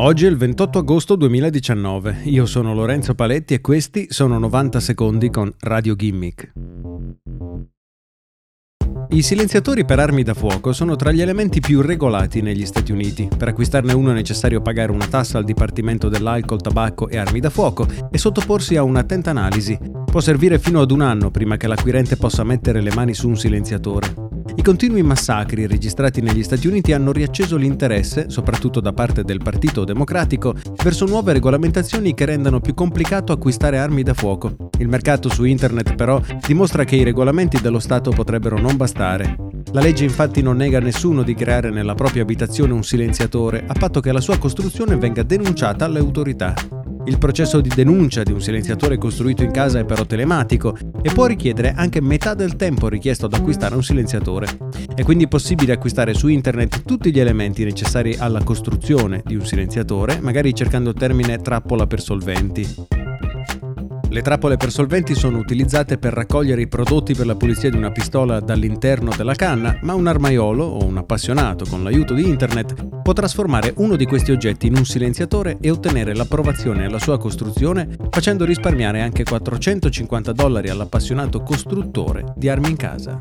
Oggi è il 28 agosto 2019, io sono Lorenzo Paletti e questi sono 90 secondi con Radio Gimmick. I silenziatori per armi da fuoco sono tra gli elementi più regolati negli Stati Uniti. Per acquistarne uno è necessario pagare una tassa al Dipartimento dell'Alcol, Tabacco e Armi da Fuoco e sottoporsi a un'attenta analisi. Può servire fino ad un anno prima che l'acquirente possa mettere le mani su un silenziatore. I continui massacri registrati negli Stati Uniti hanno riacceso l'interesse, soprattutto da parte del Partito Democratico, verso nuove regolamentazioni che rendano più complicato acquistare armi da fuoco. Il mercato su internet però dimostra che i regolamenti dello Stato potrebbero non bastare. La legge infatti non nega a nessuno di creare nella propria abitazione un silenziatore, a patto che la sua costruzione venga denunciata alle autorità. Il processo di denuncia di un silenziatore costruito in casa è però telematico e può richiedere anche metà del tempo richiesto ad acquistare un silenziatore. È quindi possibile acquistare su internet tutti gli elementi necessari alla costruzione di un silenziatore, magari cercando il termine trappola per solventi. Le trappole per solventi sono utilizzate per raccogliere i prodotti per la pulizia di una pistola dall'interno della canna, ma un armaiolo o un appassionato con l'aiuto di internet può trasformare uno di questi oggetti in un silenziatore e ottenere l'approvazione alla sua costruzione facendo risparmiare anche 450 dollari all'appassionato costruttore di armi in casa.